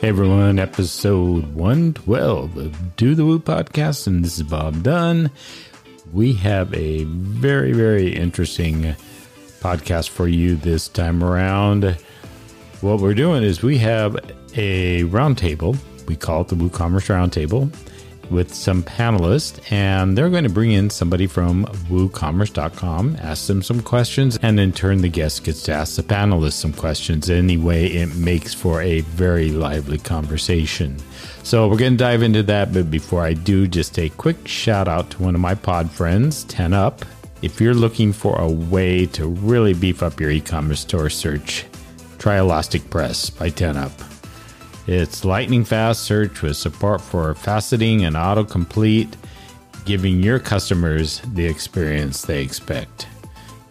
Hey everyone, episode 112 of Do the Woo podcast, and this is Bob Dunn. We have a very, very interesting podcast for you this time around. What we're doing is we have a roundtable. We call it the WooCommerce Roundtable with some panelists, and they're going to bring in somebody from WooCommerce.com, ask them some questions, and in turn, the guest gets to ask the panelists some questions. Anyway, it makes for a very lively conversation. So, we're going to dive into that, but before I do, just a quick shout out to one of my pod friends, 10up. If you're looking for a way to really beef up your e commerce store search, try ElasticPress by 10up. It's lightning fast search with support for faceting and autocomplete, giving your customers the experience they expect.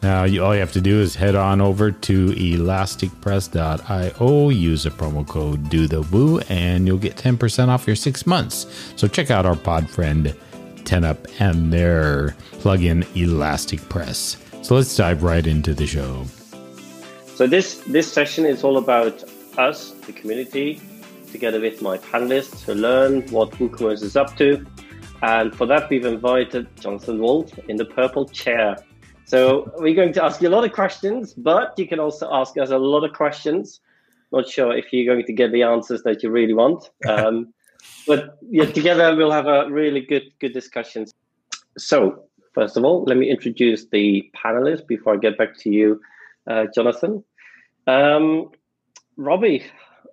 Now, you, all you have to do is head on over to elasticpress.io, use the promo code Do the Woo, and you'll get 10% off your six months. So check out our pod friend 10up and their plugin ElasticPress. So let's dive right into the show. So this this session is all about us, the community, together with my panelists to learn what WooCommerce is up to. And for that, we've invited Jonathan Wold in the purple chair. So we're going to ask you a lot of questions, but you can also ask us a lot of questions. Not sure if you're going to get the answers that you really want. Um, but yeah, together we'll have a really good good discussion. So first of all, let me introduce the panelists before I get back to you, uh, Jonathan. Um, Robbie,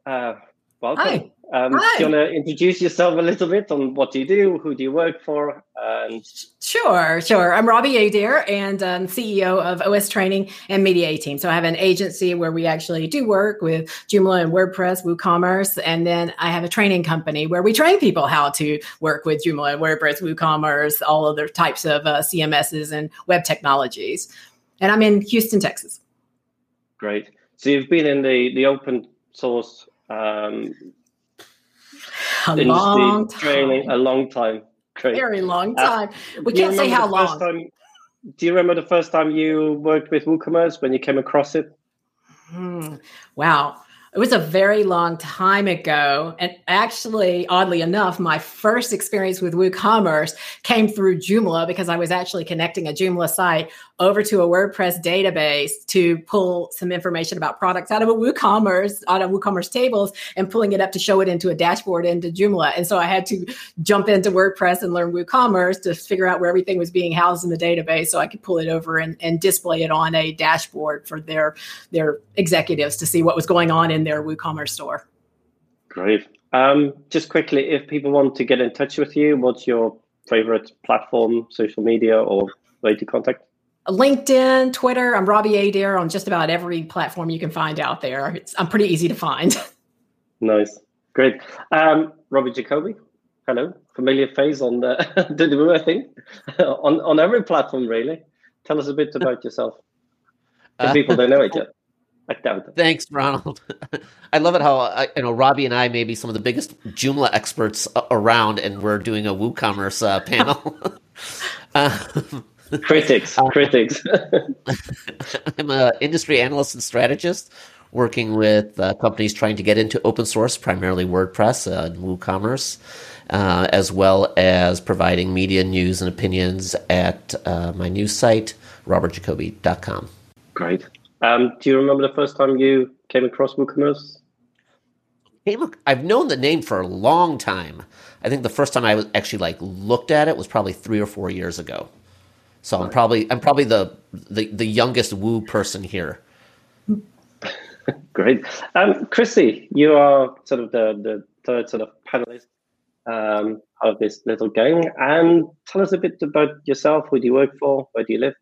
uh, welcome. Hi. Um, Hi. Do you want to introduce yourself a little bit on what do you do, who do you work for, and Sure, sure. I'm Robbie Adair and um, CEO of OS Training and Media Team. So I have an agency where we actually do work with Joomla and WordPress, WooCommerce, and then I have a training company where we train people how to work with Joomla, and WordPress, WooCommerce, all other types of uh, CMSs and web technologies. And I'm in Houston, Texas. great? So you've been in the the open source um, A long training time, a long time. Great. very long Uh, time. We can't say how long. Time, do you remember the first time you worked with WooCommerce when you came across it? Hmm. Wow. It was a very long time ago. And actually, oddly enough, my first experience with WooCommerce came through Joomla because I was actually connecting a Joomla site over to a WordPress database to pull some information about products out of a WooCommerce, out of WooCommerce tables, and pulling it up to show it into a dashboard into Joomla. And so I had to jump into WordPress and learn WooCommerce to figure out where everything was being housed in the database so I could pull it over and, and display it on a dashboard for their their executives to see what was going on in their WooCommerce store. Great. Um, just quickly, if people want to get in touch with you, what's your favorite platform, social media, or way to contact? LinkedIn, Twitter, I'm Robbie Adair on just about every platform you can find out there. It's, I'm pretty easy to find. Nice. Great. Um, Robbie Jacoby. Hello. Familiar face on the, the Woo, I think. on, on every platform, really. Tell us a bit about yourself. If Uh, people don't know it yet. I doubt it. Thanks, Ronald. I love it how uh, you know Robbie and I may be some of the biggest Joomla experts around, and we're doing a WooCommerce uh, panel. um, Critics. critics. I'm an industry analyst and strategist working with uh, companies trying to get into open source, primarily WordPress uh, and WooCommerce, uh, as well as providing media news and opinions at uh, my news site, robertjacoby.com. Great. Um, do you remember the first time you came across WooCommerce? Hey, look, I've known the name for a long time. I think the first time I was actually like looked at it was probably three or four years ago. So I'm probably I'm probably the the, the youngest woo person here. Great. Um, Chrissy, you are sort of the, the third sort of panelist um, of this little gang. And tell us a bit about yourself. Who do you work for? Where do you live?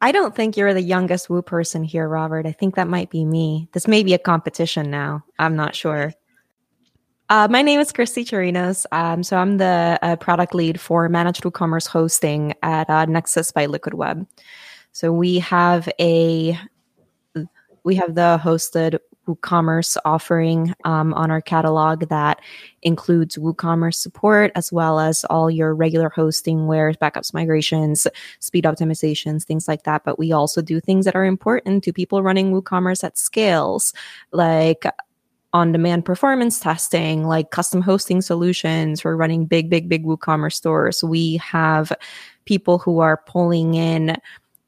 I don't think you're the youngest woo person here, Robert. I think that might be me. This may be a competition now. I'm not sure. Uh, my name is Christie Chirinos. Um, so I'm the uh, product lead for managed WooCommerce hosting at uh, Nexcess by Liquid Web. So we have a we have the hosted WooCommerce offering um, on our catalog that includes WooCommerce support as well as all your regular hosting, where backups, migrations, speed optimizations, things like that. But we also do things that are important to people running WooCommerce at scales, like on demand performance testing, like custom hosting solutions. We're running big, big, big WooCommerce stores. We have people who are pulling in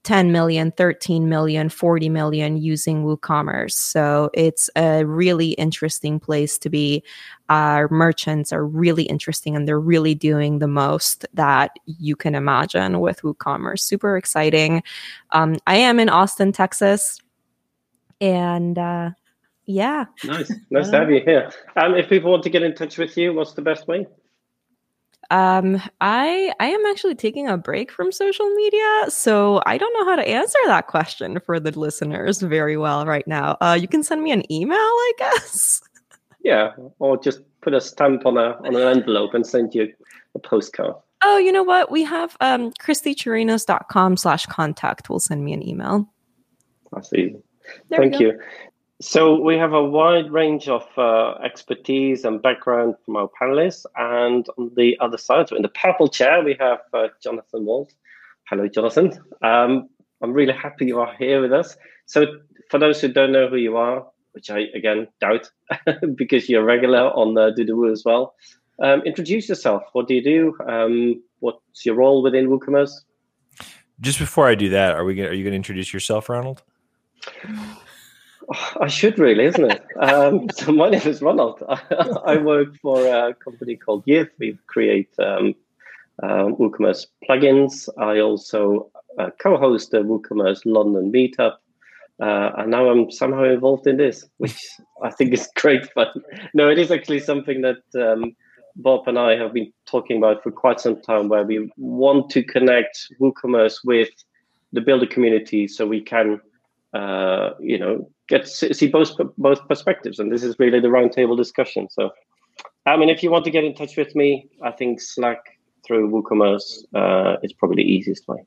10 million, 13 million, 40 million using WooCommerce. So it's a really interesting place to be. Our merchants are really interesting and they're really doing the most that you can imagine with WooCommerce. Super exciting. Um, I am in Austin, Texas. And uh, yeah. Nice. Nice to have you here. Um, if people want to get in touch with you, what's the best way? Um, I I am actually taking a break from social media, so I don't know how to answer that question for the listeners very well right now. Uh, you can send me an email, I guess. Yeah, or just put a stamp on a on an envelope and send you a postcard. Oh, you know what? We have um christiechirinos.com slash contact will send me an email. That's easy. There Thank you. So we have a wide range of uh, expertise and background from our panelists, and on the other side, so in the purple chair, we have uh, Jonathan Wold. Hello, Jonathan. Um, I'm really happy you are here with us. So, for those who don't know who you are, which I again doubt, because you're regular on the Do the Woo as well, um, introduce yourself. What do you do? Um, what's your role within WooCommerce? Just before I do that, are we? Gonna, are you going to introduce yourself, Ronald? I should really, isn't it? um, so my name is Ronald. I, work for a company called YITH. We create um, uh, WooCommerce plugins. I also uh, co-host the WooCommerce London meetup. Uh, and now I'm somehow involved in this, which I think is great fun. No, it is actually something that um, Bob and I have been talking about for quite some time, where we want to connect WooCommerce with the builder community so we can uh, you know, get see both both perspectives. And this is really the roundtable discussion. So, I mean, if you want to get in touch with me, I think Slack through WooCommerce uh, is probably the easiest way.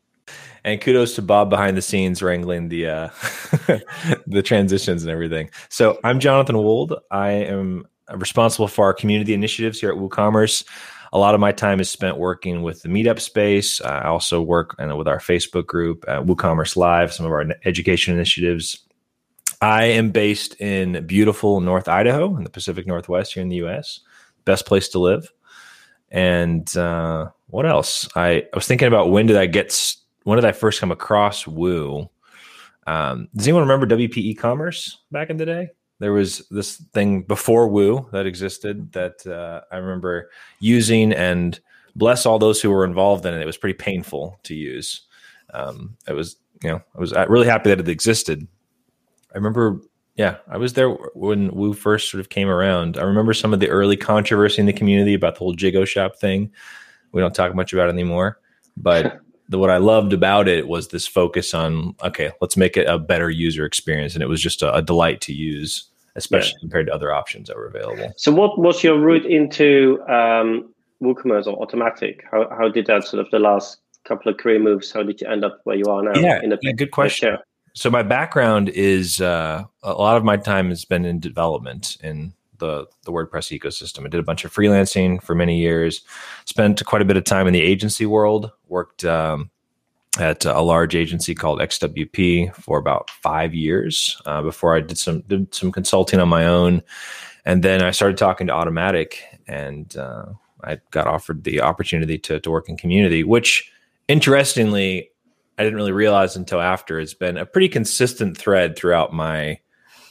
And kudos to Bob behind the scenes wrangling the uh, the transitions and everything. So I'm Jonathan Wold. I am responsible for our community initiatives here at WooCommerce a lot of my time is spent working with the meetup space. I also work uh, with our Facebook group, uh, WooCommerce Live, some of our education initiatives. I am based in beautiful North Idaho in the Pacific Northwest here in the U.S. Best place to live. And uh, what else? I, I was thinking about when did I get when did I first come across Woo? Um, does anyone remember WP e-commerce back in the day? There was this thing before Woo that existed that uh, I remember using, and bless all those who were involved in it. It was pretty painful to use. Um, it was, you know, I was really happy that it existed. I remember, yeah, I was there when Woo first sort of came around. I remember some of the early controversy in the community about the whole Jigoshop thing. We don't talk much about anymore, but the, what I loved about it was this focus on okay, let's make it a better user experience, and it was just a, a delight to use, especially yeah. compared to other options that were available. So, what was your route into um, WooCommerce or Automattic? How how did that sort of the last couple of career moves? How did you end up where you are now? Yeah, in yeah good question. So my background is uh, a lot of my time has been in development in the the WordPress ecosystem. I did a bunch of freelancing for many years. Spent quite a bit of time in the agency world. Worked um, at a large agency called XWP for about five years uh, before I did some did some consulting on my own, and then I started talking to Automattic, and uh, I got offered the opportunity to to work in community, which interestingly I didn't really realize until after. It's been a pretty consistent thread throughout my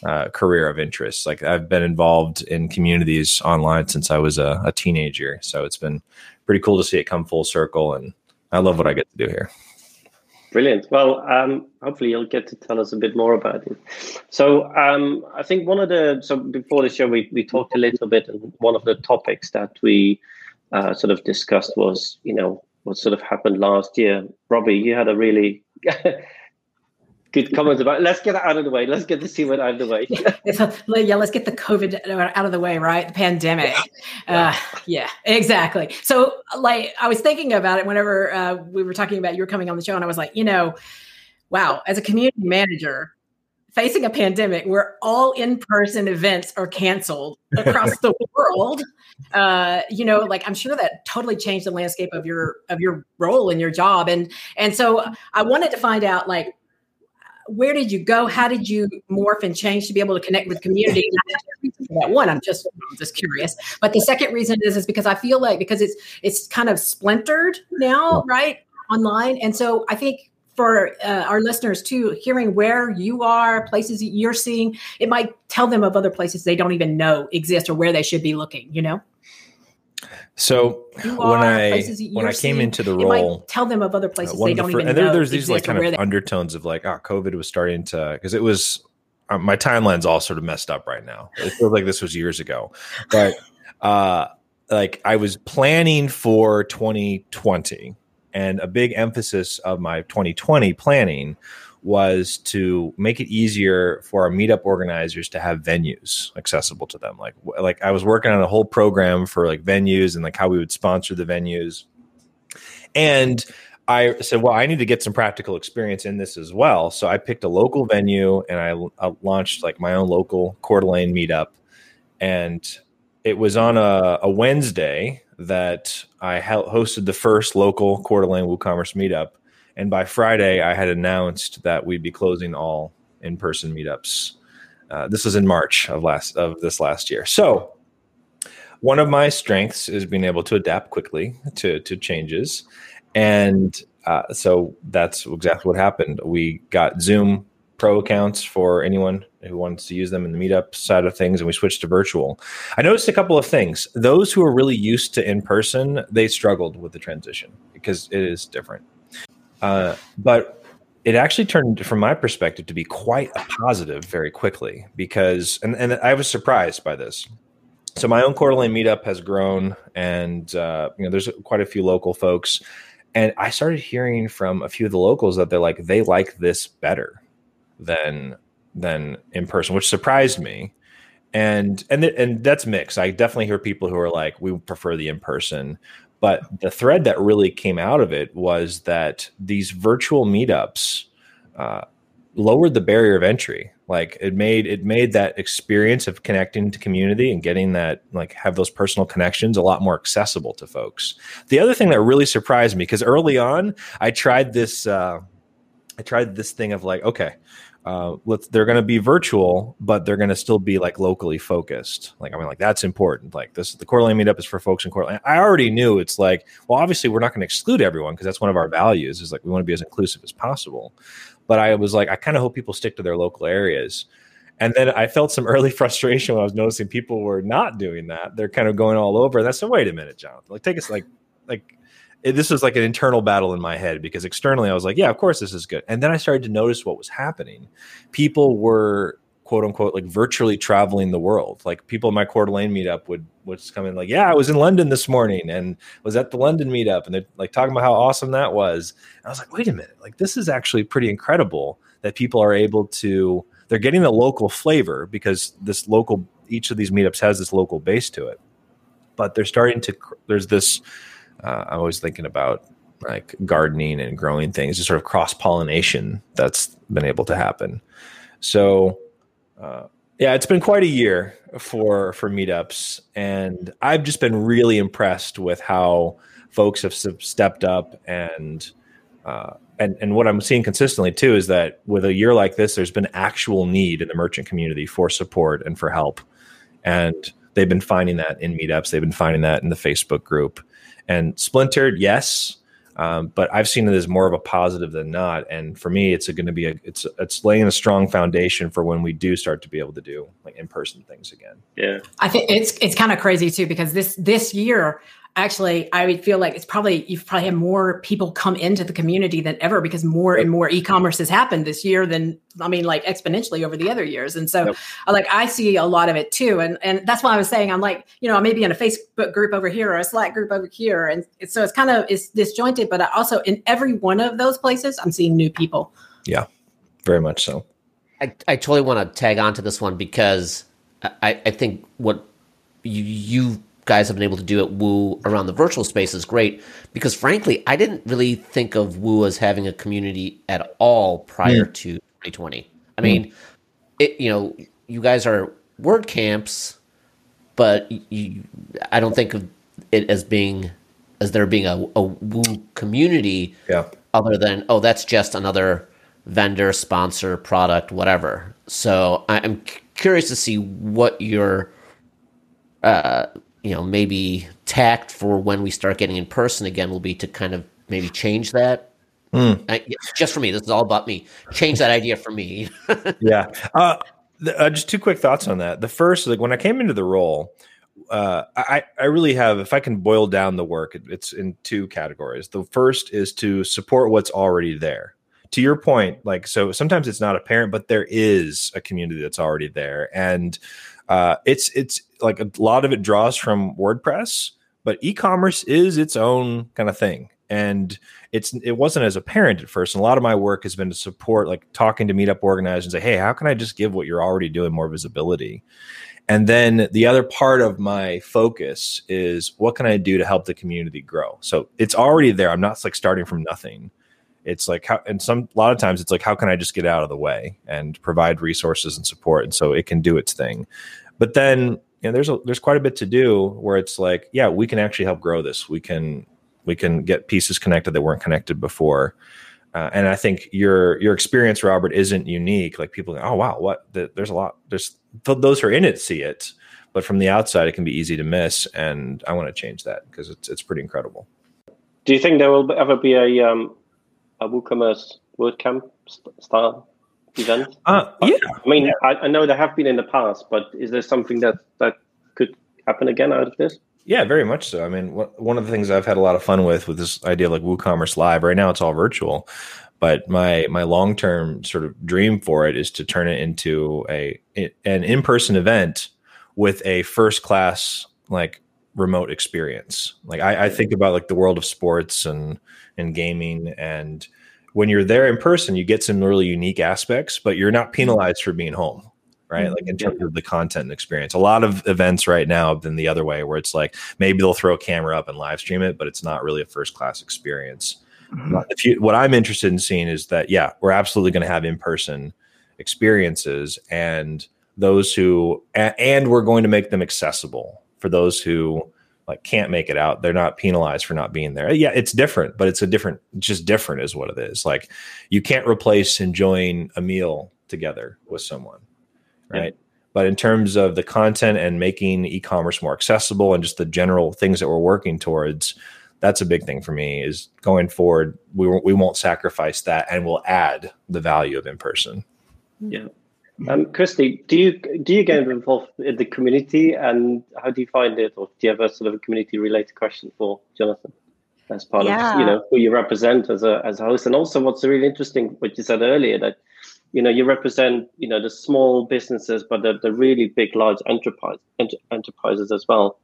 uh, career of interest. Like I've been involved in communities online since I was a, a, teenager, so it's been pretty cool to see it come full circle, and I love what I get to do here. Brilliant. Well, um, hopefully you'll get to tell us a bit more about it. So um, I think one of the so before the show we we talked a little bit, and one of the topics that we uh, sort of discussed was you know what sort of happened last year. Robbie, you had a really good comments about. Let's get it out of the way. Let's get the C word out of the way. yeah, let's get the COVID out of the way, right? The pandemic. Yeah, uh, yeah exactly. So, like, I was thinking about it whenever uh, we were talking about you were coming on the show, and I was like, you know, wow, as a community manager, facing a pandemic where all in-person events are canceled across the world uh, you know like i'm sure that totally changed the landscape of your of your role in your job and and so i wanted to find out like where did you go? How did you morph and change to be able to connect with community that one. I'm just I'm just curious. But the second reason is is because I feel like because it's it's kind of splintered now, right, online, and so I think for uh, our listeners too, hearing where you are, places you're seeing, it might tell them of other places they don't even know exist or where they should be looking. You know. So when I when I came into the role, tell them of other uh, places uh, they don't the, even and there, know. There's these like kind of undertones of like, oh, COVID was starting to because it was uh, my timeline's all sort of messed up right now. It feels like this was years ago, but uh, like I was planning for 2020, and a big emphasis of my 2020 planning was to make it easier for our meetup organizers to have venues accessible to them. Like like I was working on a whole program for like venues and like how we would sponsor the venues. And I said, well, I need to get some practical experience in this as well. So I picked a local venue and I, I launched like my own local Coeur d'Alene meetup. And it was on a, a Wednesday that I hosted the first local Coeur d'Alene WooCommerce meetup and by Friday, I had announced that we'd be closing all in-person meetups. Uh, this was in March of last of this last year. So, one of my strengths is being able to adapt quickly to to changes, and uh, so that's exactly what happened. We got Zoom Pro accounts for anyone who wants to use them in the meetup side of things, and we switched to virtual. I noticed a couple of things. Those who are really used to in person, they struggled with the transition because it is different. Uh, but it actually turned, from my perspective, to be quite a positive very quickly because, and, and I was surprised by this. So my own d'Alene meetup has grown, and uh, you know, there's quite a few local folks, and I started hearing from a few of the locals that they're like they like this better than than in person, which surprised me. And and and that's mixed. I definitely hear people who are like, we prefer the in person, but the thread that really came out of it was that these virtual meetups uh, lowered the barrier of entry. Like it made it made that experience of connecting to community and getting that like have those personal connections a lot more accessible to folks. The other thing that really surprised me because early on I tried this uh, I tried this thing of like okay uh, let's they're going to be virtual, but they're going to still be like locally focused. Like I mean, like that's important. Like this, the Coeur d'Alene meetup is for folks in Coeur d'Alene. I already knew it's like, well, obviously we're not going to exclude everyone because that's one of our values. Is like we want to be as inclusive as possible. But I was like, I kind of hope people stick to their local areas. And then I felt some early frustration when I was noticing people were not doing that. They're kind of going all over. And I said, wait a minute, Jonathan. Like take us like like it, this was like an internal battle in my head because externally I was like, yeah, of course this is good. And then I started to notice what was happening. People were quote unquote like virtually traveling the world. Like people in my Coeur d'Alene meetup would would come in like, yeah, I was in London this morning and was at the London meetup, and they're like talking about how awesome that was. And I was like, wait a minute, like this is actually pretty incredible that people are able to. They're getting the local flavor because this local each of these meetups has this local base to it, but they're starting to. There's this uh, I'm always thinking about like gardening and growing things, just sort of cross pollination that's been able to happen. So, uh, yeah, it's been quite a year for for meetups, and I've just been really impressed with how folks have stepped up and. Uh, and and what I'm seeing consistently too is that with a year like this, there's been actual need in the merchant community for support and for help, and they've been finding that in meetups. They've been finding that in the Facebook group, and splintered, yes, um, but I've seen it as more of a positive than not. And for me, it's going to be a it's it's laying a strong foundation for when we do start to be able to do like in person things again. Yeah, I think it's it's kind of crazy too because this this year actually i would feel like it's probably you've probably had more people come into the community than ever because more and more e-commerce has happened this year than i mean like exponentially over the other years. And so yep. like i see a lot of it too. And and that's why i was saying i'm like you know i may be in a facebook group over here or a slack group over here. And so it's kind of it's disjointed but also in every one of those places i'm seeing new people. Yeah very much so. I, I totally want to tag on to this one because i i think what you you guys have been able to do at Woo around the virtual space is great because frankly, I didn't really think of Woo as having a community at all prior mm. to 2020. I mean, mm. it you know, you guys are WordCamps, but you, I don't think of it as being as there being a, a Woo community yeah. other than oh, that's just another vendor, sponsor, product, whatever. So I'm curious to see what your uh, you know, maybe tact for when we start getting in person again will be to kind of maybe change that. Mm. I, just for me, this is all about me. Change that idea for me. yeah. Uh, the, uh, just two quick thoughts on that. The first, like when I came into the role, uh, I, I really have, if I can boil down the work, it's in two categories. The first is to support what's already there. To your point, like, so sometimes it's not apparent, but there is a community that's already there. And uh, it's, it's like a lot of it draws from WordPress, but e-commerce is its own kind of thing. And it's it wasn't as apparent at first. And a lot of my work has been to support, like talking to meetup organizers and say, hey, how can I just give what you're already doing more visibility? And then the other part of my focus is what can I do to help the community grow? So it's already there. I'm not like starting from nothing. It's like how, and some, a lot of times it's like, how can I just get out of the way and provide resources and support? And so it can do its thing. But then, you know, there's a, there's quite a bit to do where it's like, yeah, we can actually help grow this. We can, we can get pieces connected that weren't connected before. Uh, and I think your your experience, Robert, isn't unique. Like people, oh wow, what? There's a lot. There's those who are in it see it, but from the outside, it can be easy to miss. And I want to change that because it's it's pretty incredible. Do you think there will ever be a um, a WooCommerce WordCamp style event? Uh, yeah. I mean. I, I know there have been in the past, but is there something that that could happen again out of this? Yeah, very much so. I mean, one of the things I've had a lot of fun with with this idea of like WooCommerce Live. Right now, it's all virtual, but my my long term sort of dream for it is to turn it into a an in person event with a first class like remote experience. Like I, I think about like the world of sports and and gaming and when you're there in person, you get some really unique aspects, but you're not penalized for being home right? Like in terms of the content and experience. A lot of events right now have been the other way where it's like maybe they'll throw a camera up and live stream it, but it's not really a first class experience. Mm-hmm. If you, what I'm interested in seeing is that, yeah, we're absolutely going to have in person experiences and those who, and we're going to make them accessible for those who like can't make it out. They're not penalized for not being there. Yeah, it's different, but it's a different, just different is what it is. Like you can't replace enjoying a meal together with someone right? Yeah. But in terms of the content and making e-commerce more accessible and just the general things that we're working towards, that's a big thing for me. Is going forward, we we won't sacrifice that, and we'll add the value of in person. Yeah. Um, Christie, do you do you get involved in the community, and how do you find it, or do you have a sort of a community related question for Jonathan? As part yeah. of you know who you represent as a as a host, and also what's really interesting, what you said earlier, that you know you represent you know the small businesses but the, the really big large enterprise ent- enterprises as well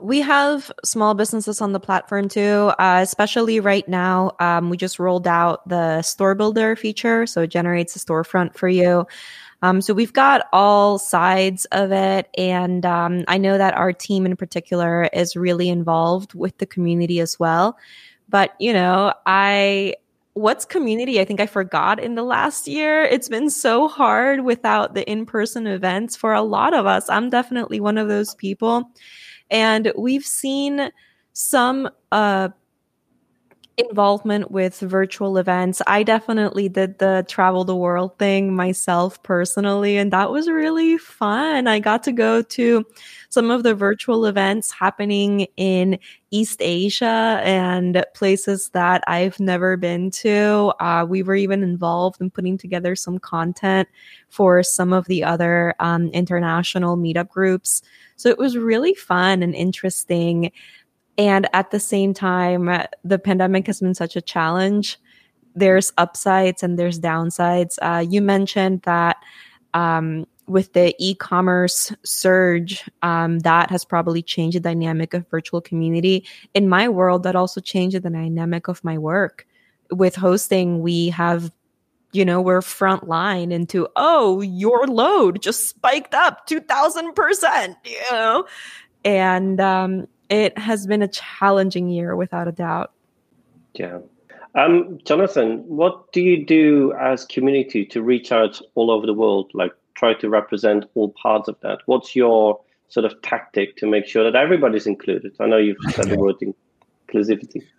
we have small businesses on the platform too, uh, especially right now. Um, we just rolled out the store builder feature, so it generates a storefront for you. Um, so we've got all sides of it. And um, I know that our team in particular is really involved with the community as well. But, you know, I what's community i think i forgot in the last year it's been so hard without the in-person events for a lot of us i'm definitely one of those people and we've seen some uh involvement with virtual events. I definitely did the travel the world thing myself personally, and that was really fun. I got to go to some of the virtual events happening in East Asia and places that I've never been to. Uh, we were even involved in putting together some content for some of the other um, international meetup groups. So it was really fun and interesting. And at the same time, the pandemic has been such a challenge. There's upsides and there's downsides. Uh, you mentioned that um, with the e-commerce surge, um, that has probably changed the dynamic of virtual community. In my world, that also changed the dynamic of my work. With hosting, we have you know, we're front line into, oh, your load just spiked up 2000%, you know? And um, it has been a challenging year without a doubt. Yeah. Um, Jonathan, what do you do as community to reach out all over the world? Like try to represent all parts of that. What's your sort of tactic to make sure that everybody's included? I know you've said the word inclusivity.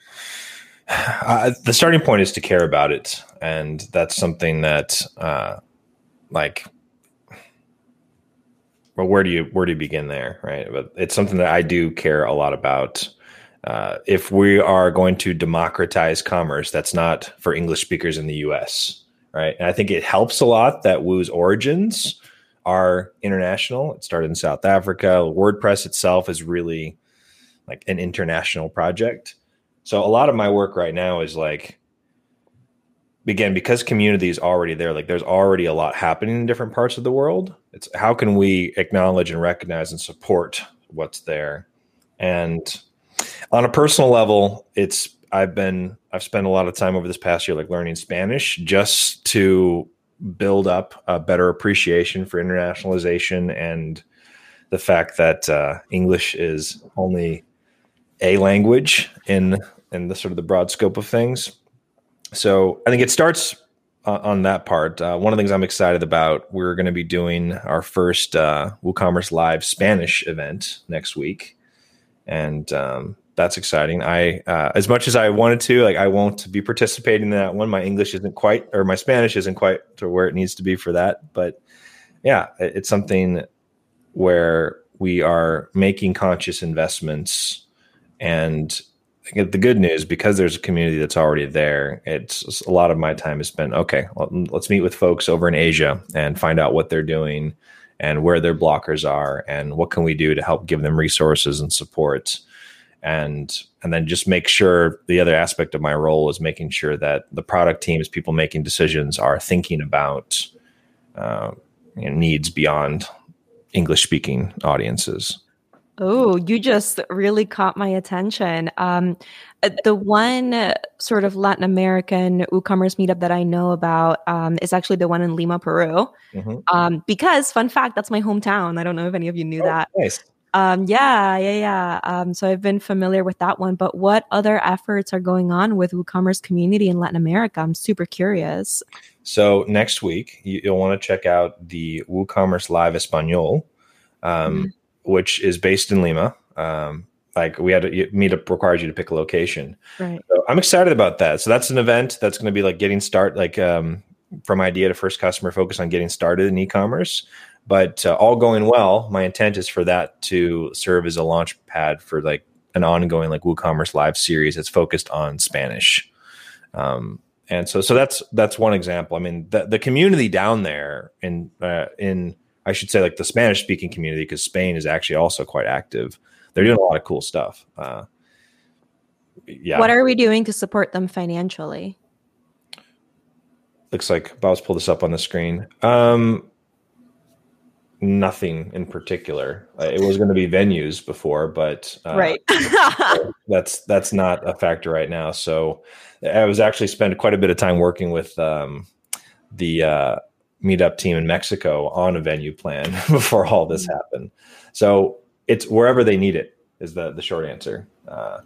Uh, the starting point is to care about it, and that's something that, uh, like, well, where do you where do you begin there, right? But it's something that I do care a lot about. Uh, if we are going to democratize commerce, that's not for English speakers in the U.S., right? And I think it helps a lot that Woo's origins are international. It started in South Africa. WordPress itself is really like an international project. So a lot of my work right now is like again because community is already there like there's already a lot happening in different parts of the world it's how can we acknowledge and recognize and support what's there? And on a personal level it's i've been i've spent a lot of time over this past year like learning spanish just to build up a better appreciation for internationalization and the fact that uh, english is only a language in in the sort of the broad scope of things so I think it starts uh, on that part. Uh, one of the things I'm excited about, we're going to be doing our first uh, WooCommerce Live Spanish event next week, and um, that's exciting. I, uh, as much as I wanted to, like, I won't be participating in that one. My English isn't quite, or my Spanish isn't quite to where it needs to be for that. But yeah, it's something where we are making conscious investments and the good news because there's a community that's already there it's a lot of my time is spent okay let's meet with folks over in asia and find out what they're doing and where their blockers are and what can we do to help give them resources and support. And and then just make sure the other aspect of my role is making sure that the product teams people making decisions are thinking about uh, you know, needs beyond english speaking audiences Oh, you just really caught my attention. Um, uh, the one sort of Latin American WooCommerce meetup that I know about um, is actually the one in Lima, Peru. Mm-hmm. Um, because, fun fact, that's my hometown. I don't know if any of you knew oh, that. Nice. Um, yeah, yeah, yeah. Um, so I've been familiar with that one. But what other efforts are going on with WooCommerce community in Latin America? I'm super curious. So next week, you, will want to check out the WooCommerce Live Espanol. Um, mm-hmm which is based in Lima. Um, like we had a meetup requires you to pick a location. Right. So I'm excited about that. So that's an event that's going to be like getting start, like um, from idea to first customer, focus on getting started in e-commerce. But uh, all going well, my intent is for that to serve as a launch pad for like an ongoing like WooCommerce live series that's focused on Spanish. Um, and so, so that's that's one example. I mean, the, the community down there in uh, in I should say like the Spanish speaking community because Spain is actually also quite active. They're doing a lot of cool stuff. Uh, yeah. What are we doing to support them financially? Looks like Bob's pulled this up on the screen. Um, nothing in particular. Uh, it was going to be venues before, but uh, right, that's that's not a factor right now. So I was actually spent quite a bit of time working with um, the uh, meetup team in Mexico on a venue plan before all this mm-hmm. happened. So it's wherever they need it is the the short answer. Uh,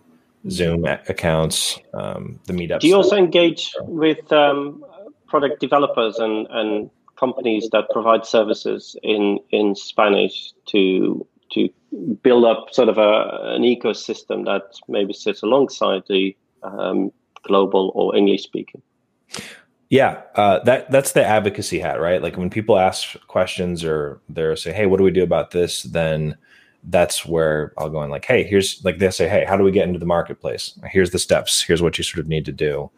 Zoom accounts, um, the meetup. Do you also engage with um, product developers and, and companies that provide services in in Spanish to to build up sort of a, an ecosystem that maybe sits alongside the um, global or English speaking? Yeah, uh, that that's the advocacy hat, right? Like when people ask questions or they're say, "Hey, what do we do about this?" Then that's where I'll go in. Like, "Hey, here's like they say, hey, how do we get into the marketplace? Here's the steps. Here's what you sort of need to do."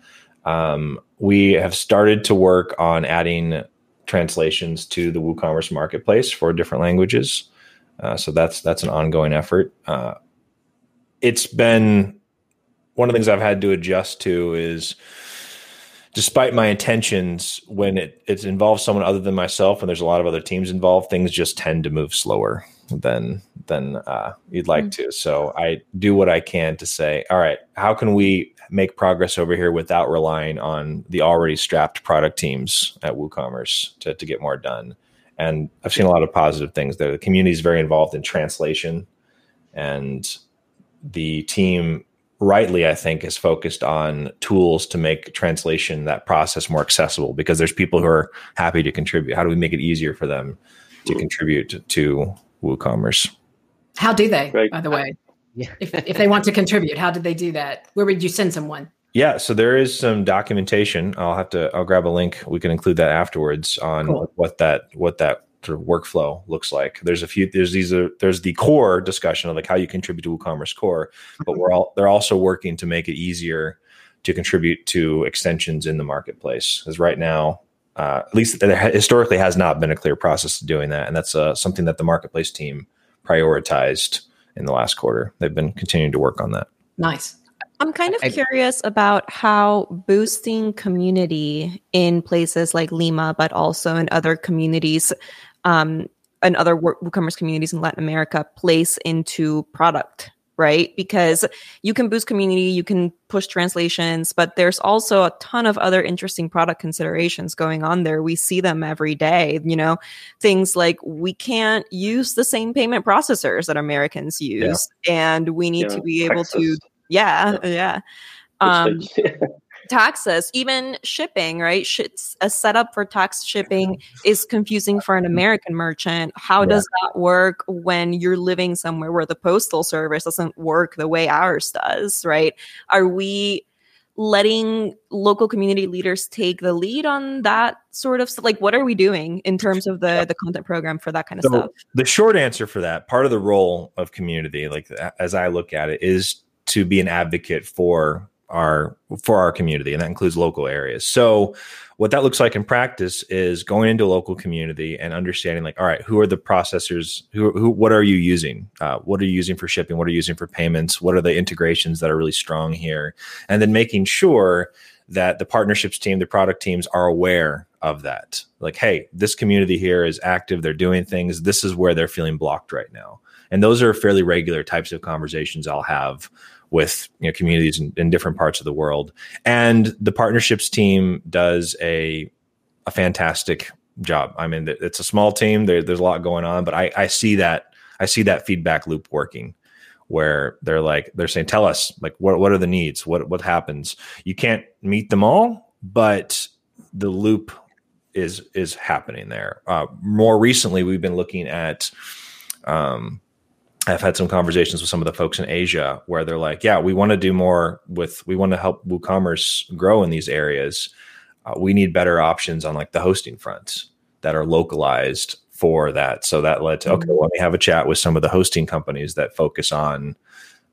Um, we have started to work on adding translations to the WooCommerce marketplace for different languages. Uh, so that's that's an ongoing effort. Uh, it's been one of the things I've had to adjust to is despite my intentions, when it, it involves someone other than myself and there's a lot of other teams involved, things just tend to move slower than than uh, you'd like mm-hmm. to. So I do what I can to say, all right, how can we make progress over here without relying on the already strapped product teams at WooCommerce to, to get more done? And I've seen a lot of positive things there. The community is very involved in translation, and the team rightly, I think, is focused on tools to make translation that process more accessible because there's people who are happy to contribute. How do we make it easier for them to contribute to WooCommerce? How do they, right. by the way? Yeah. if, if they want to contribute, how did they do that? Where would you send someone? Yeah, so there is some documentation. I'll have to I'll grab a link. We can include that afterwards on cool. what that what that sort of workflow looks like. There's a few. There's these. Are, there's the core discussion of like how you contribute to WooCommerce core, but we're all they're also working to make it easier to contribute to extensions in the marketplace. Because right now, uh, at least there historically has not been a clear process to doing that, and that's uh, something that the marketplace team prioritized in the last quarter. They've been continuing to work on that. Nice. I'm kind of I- curious about how boosting community in places like Lima, but also in other communities, um, and other WooCommerce communities in Latin America, place into product, right? Because you can boost community, you can push translations, but there's also a ton of other interesting product considerations going on there. We see them every day, you know, things like we can't use the same payment processors that Americans use, and we need Yeah, to be able to Texas. yeah, yeah. Um, Taxes, even shipping, right? Shit's a setup for tax shipping is confusing for an American merchant. How Yeah. does that work when you're living somewhere where the postal service doesn't work the way ours does, right? Are we letting local community leaders take the lead on that sort of stuff? Like, what are we doing in terms of the the content program for that kind of So stuff? the short answer for that, part of the role of community, like as I look at it, is to be an advocate for our for our community, and that includes local areas. So what that looks like in practice is going into a local community and understanding like all right who are the processors who, who what are you using? Uh, what are you using for shipping? What are you using for payments? What are the integrations that are really strong here? And then making sure that the partnerships team the product teams are aware of that. Like hey this community here is active. They're doing things. This is where they're feeling blocked right now. And those are fairly regular types of conversations i'll have with you know, communities in, in different parts of the world. And the partnerships team does a a fantastic job. I mean it's a small team. There, there's a lot going on but I, I see that i see that feedback loop working where they're like they're saying tell us like what, what are the needs? What what happens? You can't meet them all but the loop is is happening there. Uh, more recently we've been looking at um, I've had some conversations with some of the folks in Asia where they're like, yeah, we want to do more with, we want to help WooCommerce grow in these areas. Uh, we need better options on like the hosting fronts that are localized for that. So that led to, okay, well, let me have a chat with some of the hosting companies that focus on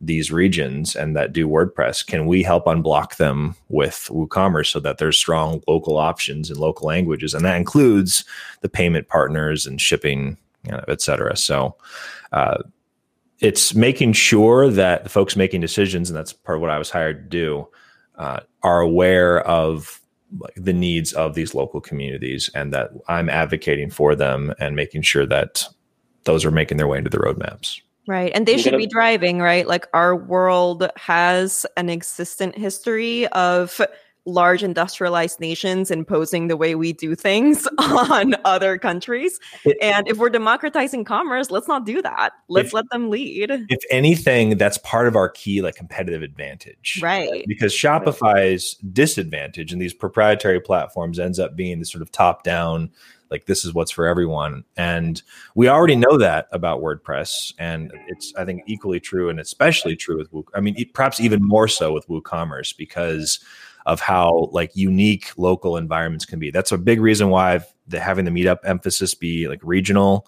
these regions and that do WordPress. Can we help unblock them with WooCommerce so that there's strong local options in local languages? And that includes the payment partners and shipping, you know, et cetera. So, uh, it's making sure that the folks making decisions, and that's part of what I was hired to do, uh, are aware of like, the needs of these local communities, and that I'm advocating for them and making sure that those are making their way into the roadmaps. Right. And they should be driving, right? Like our world has an existent history of large industrialized nations imposing the way we do things on other countries. It- and if we're democratizing commerce, let's not do that. Let's If- let them lead. If anything, that's part of our key like competitive advantage. Right. because Shopify's disadvantage in these proprietary platforms ends up being the sort of top down, like this is what's for everyone. And we already know that about WordPress. And it's, I think, equally true and especially true with Woo. I mean, perhaps even more so with WooCommerce because of how like unique local environments can be. That's a big reason why I've the, having the meetup emphasis be like regional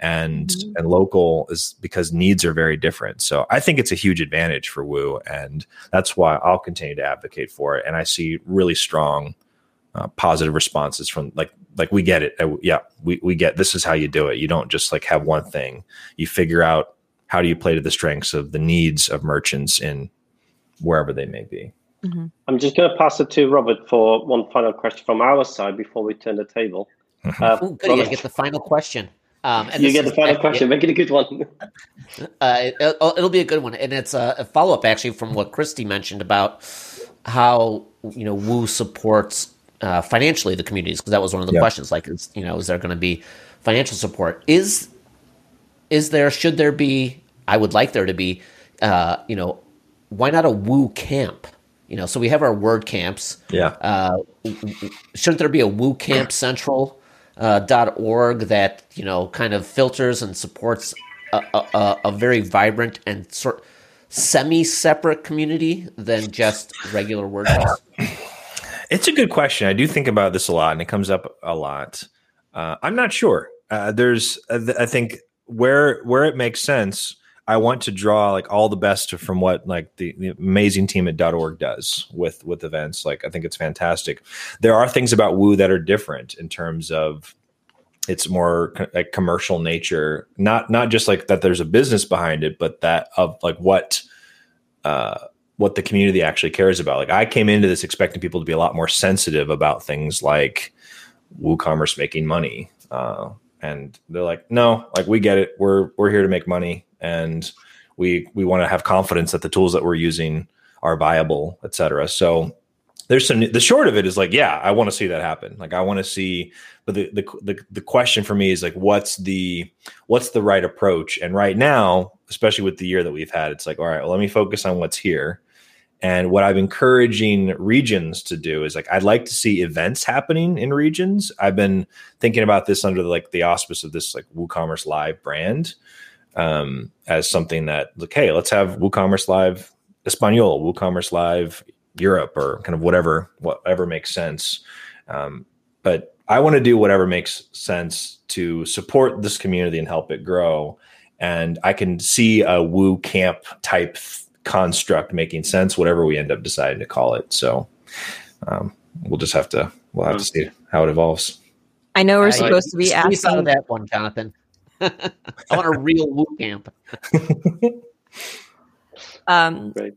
and Mhm. and local is because needs are very different. So I think it's a huge advantage for Woo, and that's why I'll continue to advocate for it. And I see really strong uh, positive responses from like like we get it. Uh, yeah, we we get this is how you do it. You don't just like have one thing. You figure out how do you play to the strengths of the needs of merchants in wherever they may be. Mhm. I'm just going to pass it to Robert for one final question from our side before we turn the table. Uh, Oh, good. I Robert, get the final question. Um, and you get the final uh, question. Make it a good one. Uh, it, it'll, it'll be a good one, and it's a, a follow up actually from what Christie mentioned about how you know Woo supports uh, financially the communities because that was one of the Yeah. questions. Like, is, you know, is there going to be financial support? Is is there? Should there be? I would like there to be. Uh, you know, why not a Woo camp? You know, so we have our word camps. Yeah. Uh, shouldn't there be a Woo Camp Central uh, dot org that you know kind of filters and supports a, a, a- a very vibrant and sort semi-separate community than just regular WordPress? It's a good question. I do think about this a lot, and it comes up a lot. Uh, I'm not sure. Uh, there's, uh, I think, where where it makes sense. I want to draw like all the best from what like the, the, amazing team at .org does with with events. Like I think it's fantastic. There are things about Woo that are different in terms of it's more like commercial nature. Not not just like that. There's a business behind it, but that of like what uh, what the community actually cares about. Like I came into this expecting people to be a lot more sensitive about things like WooCommerce making money. Uh, and they're like, no, like we get it. We're we're here to make money and we we want to have confidence that the tools that we're using are viable, et cetera. So there's some the short of it is like, yeah, I want to see that happen. Like I want to see, but the, the the the question for me is like, what's the what's the right approach? And right now, especially with the year that we've had, it's like, all right, well, let me focus on what's here. And what I'm encouraging regions to do is like I'd like to see events happening in regions. I've been thinking about this under like the auspice of this like WooCommerce Live brand um, as something that like, hey, let's have WooCommerce Live Espanol, WooCommerce Live Europe, or kind of whatever whatever makes sense. Um, but I want to do whatever makes sense to support this community and help it grow. And I can see a Woo Camp type construct making sense, whatever we end up deciding to call it. So um, we'll just have to we'll have to see how it evolves. I know we're I- supposed to be Squeeze asking. that one, Jonathan. I want a real Woo camp. Um, Great.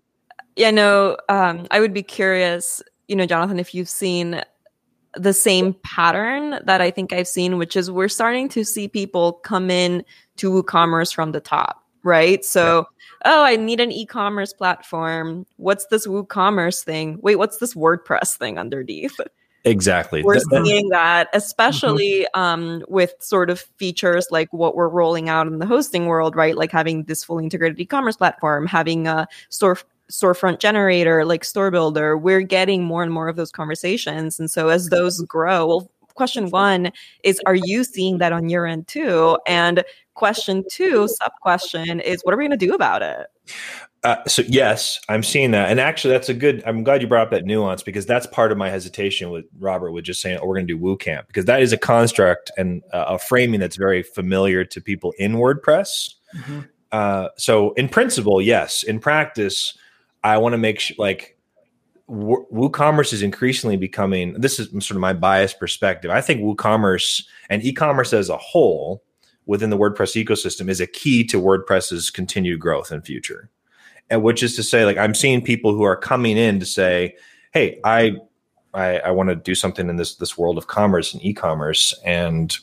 yeah, no, um, I would be curious, you know, Jonathan, if you've seen the same pattern that I think I've seen, which is we're starting to see people come in to WooCommerce from the top, right? So, oh, I need an e-commerce platform. What's this WooCommerce thing? Wait, what's this WordPress thing underneath? Exactly. we're seeing that especially um, with sort of features like what we're rolling out in the hosting world right? Like having this fully integrated e-commerce platform having a store storefront generator like store builder we're getting more and more of those conversations. And so as those grow well question one is are you seeing that on your end too and question two sub question is what are we going to do about it Uh, so yes, I'm seeing that, and actually, that's a good. I'm glad you brought up that nuance because that's part of my hesitation with Robert with just saying, "Oh, we're going to do Woo Camp," because that is a construct and uh, a framing that's very familiar to people in WordPress. Uh, so, in principle, yes. In practice, I want to make sure, like, Wo- WooCommerce is increasingly becoming. This is sort of my biased perspective. I think WooCommerce and e-commerce as a whole within the WordPress ecosystem is a key to WordPress's continued growth and future and which is to say like i'm seeing people who are coming in to say hey i i, I want to do something in this this world of commerce and e-commerce and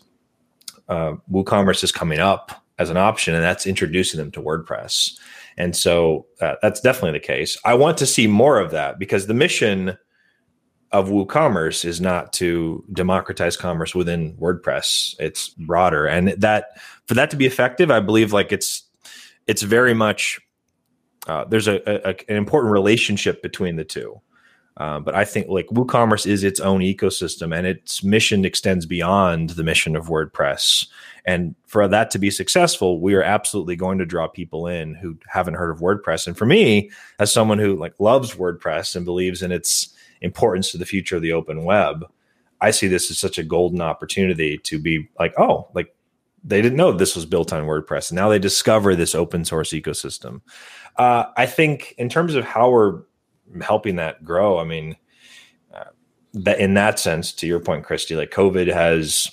uh, woocommerce is coming up as an option and that's introducing them to wordpress and so uh, that's definitely the case. I want to see more of that because the mission of woocommerce is not to democratize commerce within wordpress. It's broader. And that for that to be effective i believe like it's it's very much uh, there's a, a, an important relationship between the two. Uh, but I think like WooCommerce is its own ecosystem and its mission extends beyond the mission of WordPress. And for that to be successful, we are absolutely going to draw people in who haven't heard of WordPress. And for me, as someone who like loves WordPress and believes in its importance to the future of the open web, I see this as such a golden opportunity to be like, oh, like they didn't know this was built on WordPress. And now they discover this open source ecosystem. Uh, I think in terms of how we're helping that grow, I mean, uh, that in that sense, to your point, Christie, like COVID has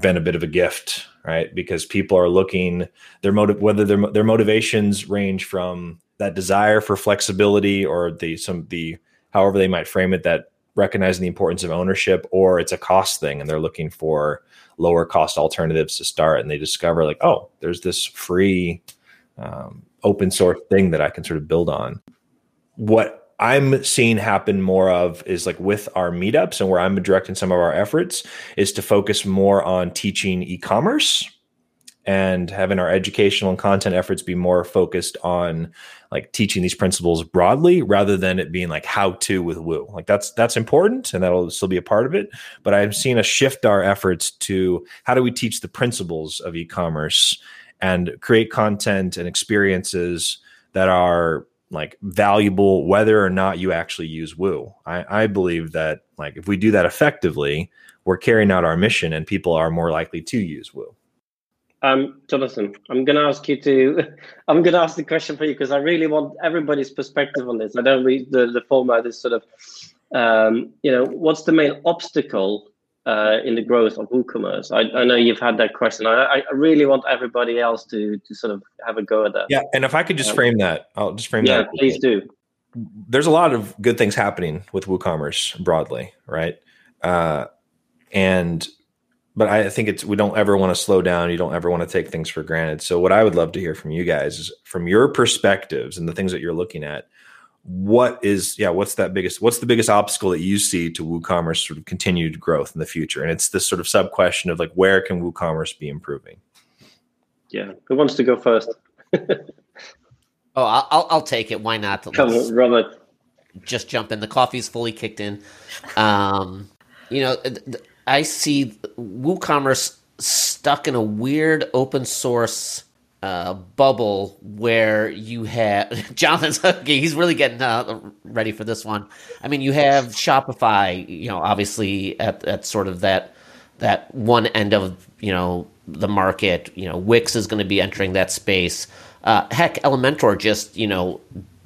been a bit of a gift, right? Because people are looking their motive, whether their their motivations range from that desire for flexibility or the some the however they might frame it, that recognizing the importance of ownership, or it's a cost thing, and they're looking for lower cost alternatives to start, and they discover like, oh, there's this free um, open source thing that I can sort of build on. What I'm seeing happen more of is like with our meetups and where I'm directing some of our efforts is to focus more on teaching e-commerce and having our educational and content efforts be more focused on like teaching these principles broadly rather than it being like how to with woo like that's that's important and that'll still be a part of it but i'm seeing a shift our efforts to how do we teach the principles of e-commerce and create content and experiences that are like valuable whether or not you actually use woo I, I believe that like if we do that effectively we're carrying out our mission and people are more likely to use woo Um, Jonathan, I'm going to ask you to. I'm going to ask the question for you because I really want everybody's perspective on this. I don't read the the format is sort of, um, you know, what's the main obstacle uh, in the growth of WooCommerce? I, I know you've had that question. I, I really want everybody else to to sort of have a go at that. Yeah, and if I could just um, frame that, I'll just frame yeah, that. Yeah, please do. There's a lot of good things happening with WooCommerce broadly, right? Uh, and but I think it's we don't ever want to slow down. You don't ever want to take things for granted. So what I would love to hear from you guys is from your perspectives and the things that you're looking at. What is yeah? What's that biggest? What's the biggest obstacle that you see to WooCommerce sort of continued growth in the future? And it's this sort of sub question of like where can WooCommerce be improving? Yeah, who wants to go first? oh, I'll I'll take it. Why not? Come on, Robert. Just jump in. The coffee's fully kicked in. Um, you know, I see WooCommerce stuck in a weird open source uh, bubble where you have Jonathan's okay, he's really getting uh, ready for this one. I mean, you have Shopify, you know, obviously at, at sort of that that one end of you know the market. You know, Wix is going to be entering that space. Uh, heck, Elementor just you know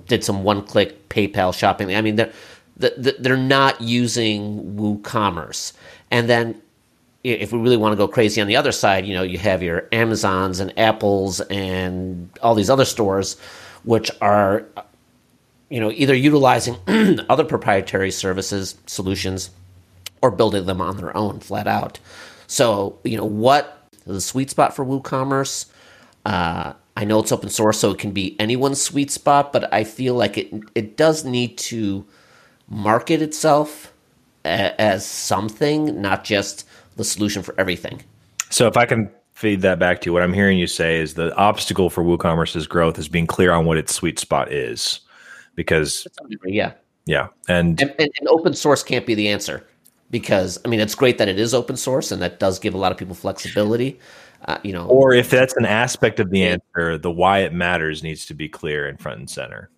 did some one click PayPal shopping. I mean, they're they're not using WooCommerce. And then if we really want to go crazy on the other side, you know, you have your Amazons and Apples and all these other stores, which are, you know, either utilizing other proprietary services, solutions, or building them on their own flat out. So, you know, what the sweet spot for WooCommerce? Uh, I know it's open source, so it can be anyone's sweet spot, but I feel like it it does need to market itself as something, not just the solution for everything. So if I can feed that back to you, what I'm hearing you say is the obstacle for WooCommerce's growth is being clear on what its sweet spot is, because yeah, yeah, and and, and, and open source can't be the answer because I mean it's great that it is open source and that does give a lot of people flexibility. Uh, you know, or if that's an aspect of the answer, the why it matters needs to be clear and front and center.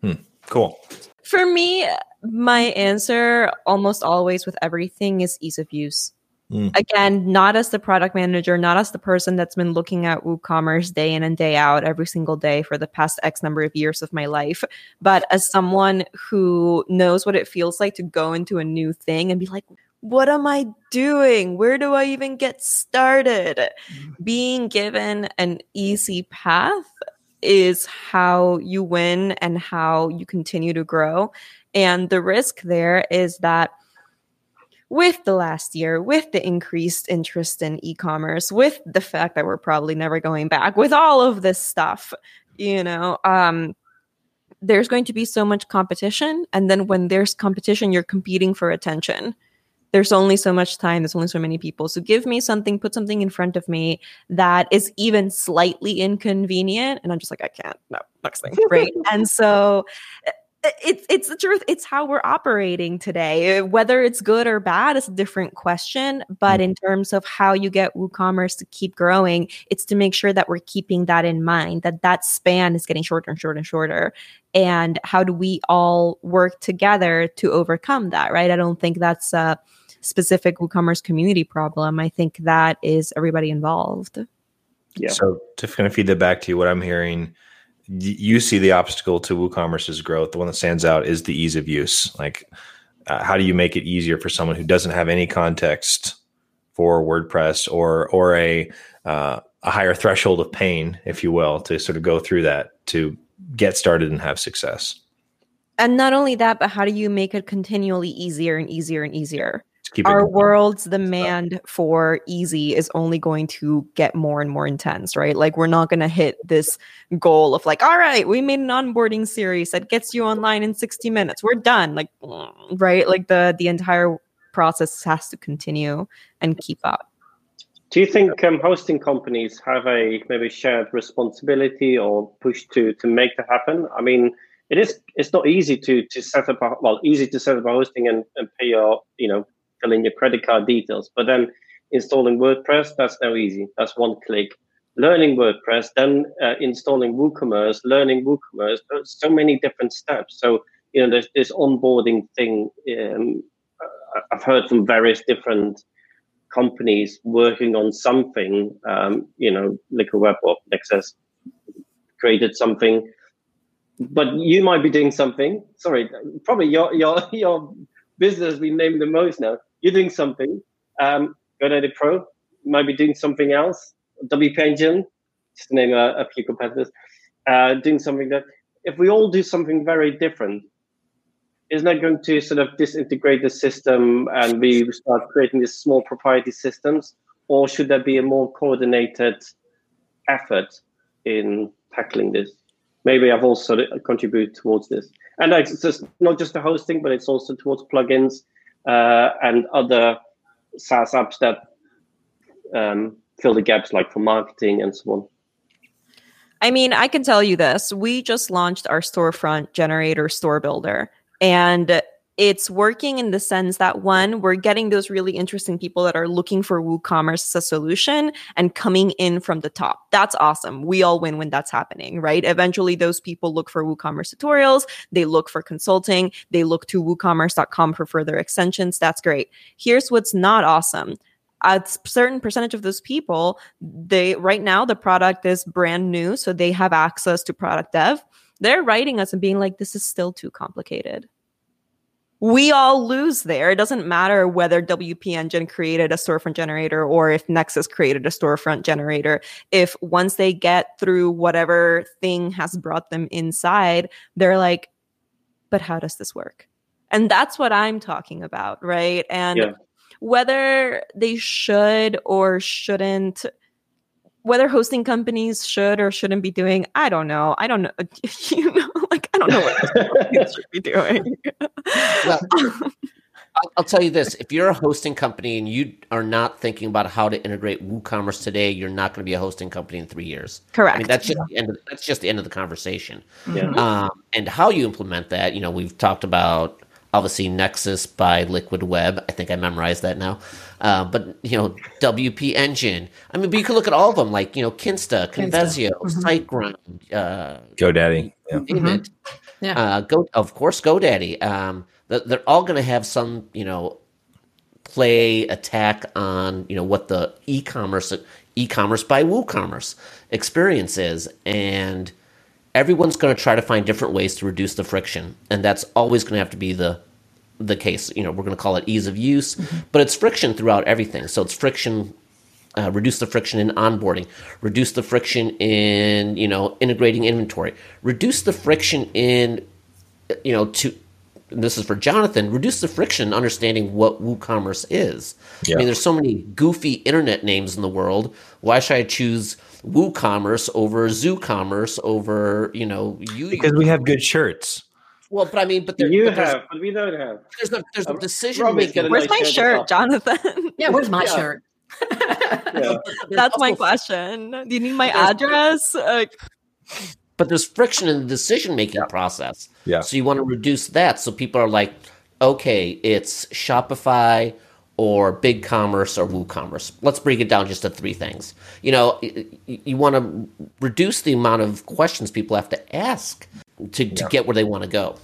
Hmm. Cool. For me, my answer almost always with everything is ease of use. Mm. Again, not as the product manager, not as the person that's been looking at WooCommerce day in and day out every single day for the past X number of years of my life, but as someone who knows what it feels like to go into a new thing and be like, what am I doing? Where do I even get started? Mm. Being given an easy path is how you win and how you continue to grow. And the risk there is that with the last year, with the increased interest in e commerce, with the fact that we're probably never going back, with all of this stuff, you know, um, there's going to be so much competition. And then when there's competition, you're competing for attention. There's only so much time. There's only so many people. So give me something put something in front of me that is even slightly inconvenient. And i'm just like i can't. No next thing. Right? And so it's it's the truth. It's how we're operating today. Uh, whether it's good or bad is a different question but mm. in terms of how you get woocommerce to keep growing it's to make sure that we're keeping that in mind that that span is getting shorter and shorter and shorter. And how do we all work together to overcome that right? I don't think that's a specific woocommerce community problem. I think that is everybody involved. Yeah. So to kind of feed that back to you what i'm hearing you see the obstacle to WooCommerce's growth. The one that stands out is the ease of use. Like, uh, how do you make it easier for someone who doesn't have any context for WordPress or or a uh, a higher threshold of pain, if you will, to sort of go through that to get started and have success? And not only that, but how do you make it continually easier and easier and easier? Our world's demand for easy is only going to get more and more intense, right? Like we're not going to hit this goal of like, all right, we made an onboarding series that gets you online in 60 minutes. We're done. Like, right? Like the the entire process has to continue and keep up. Do you think um, hosting companies have a maybe shared responsibility or push to to make that happen? I mean, it is it's not easy to to set up a well easy to set up a hosting and, and pay your you know fill in your credit card details. But then installing WordPress, that's now easy. That's one click. Learning WordPress, then uh, installing WooCommerce, learning WooCommerce. There's so many different steps. So you know, there's this onboarding thing. Um, I've heard from various different companies working on something. Um, you know, Liquid Web or Nexcess created something, but you might be doing something. Sorry, probably your your your business we name the most now. You're doing something. Um, GoDaddy Pro might be doing something else. WP Engine, just name a, a few competitors, uh, doing something that if we all do something very different, isn't that going to sort of disintegrate the system and we start creating these small proprietary systems? Or should there be a more coordinated effort in tackling this? Maybe I've also contributed towards this. And it's just not just the hosting, but it's also towards plugins uh, and other SaaS apps that um, fill the gaps, like for marketing and so on. I mean, I can tell you this. We just launched our storefront generator store builder. And it's working in the sense that one, we're getting those really interesting people that are looking for WooCommerce as a solution and coming in from the top. That's awesome. We all win when that's happening, right? Eventually, those people look for WooCommerce tutorials, they look for consulting, they look to WooCommerce.com for further extensions. That's great. Here's what's not awesome a certain percentage of those people they right now the product is brand new so they have access to product dev they're writing us and being like, this is still too complicated. We all lose there. It doesn't matter whether WP Engine created a storefront generator or if Nexcess created a storefront generator. If once they get through whatever thing has brought them inside, they're like, but how does this work? And that's what I'm talking about, right? And yeah. whether they should or shouldn't whether hosting companies should or shouldn't be doing, I don't know. I don't know. you know, don't know what they should be doing. well, I'll tell you this: if you're a hosting company and you are not thinking about how to integrate WooCommerce today, you're not going to be a hosting company in three years. Correct. I mean, that's just the end. Of, that's just the end of the conversation. Yeah. Um, and how you implement that, you know, we've talked about obviously Nexcess by Liquid Web. I think I memorized that now. Uh, but you know, WP Engine. I mean, but you can look at all of them, like you know, Kinsta, Convesio, mm-hmm. SiteGround, uh, GoDaddy, yeah. Mm-hmm. yeah. Uh, Go, of course, GoDaddy. Um, they're all going to have some, you know, play attack on you know what the e-commerce e-commerce by WooCommerce experience is, and everyone's going to try to find different ways to reduce the friction, and that's always going to have to be the the case. You know, we're going to call it ease of use, mm-hmm. but it's friction throughout everything. So it's friction. Uh, reduce the friction in onboarding, reduce the friction in you know integrating inventory, reduce the friction in you know to this is for Jonathan, reduce the friction understanding what WooCommerce is. Yeah. I mean, there's so many goofy internet names in the world. Why should I choose WooCommerce over ZooCommerce over, you know, you? Because we have good shirts. Well, but I mean, but there, you but have, but we don't have. There's a there's a decision making. Where's my shirt, Jonathan? yeah, where's my yeah. shirt? yeah. That's my question. Do you need my address? Uh, but there's friction in the decision making yeah. process. Yeah. So you want to reduce that. So people are like, okay, it's Shopify or BigCommerce or WooCommerce. Let's break it down just to three things. You know, you, you want to reduce the amount of questions people have to ask to, to get where they want to go.